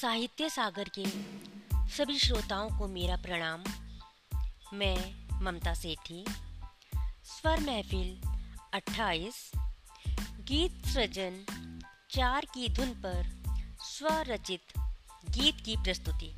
साहित्य सागर के सभी श्रोताओं को मेरा प्रणाम। मैं ममता सेठी, स्वर महफिल 28 गीत सृजन चार की धुन पर स्वरचित गीत की प्रस्तुति।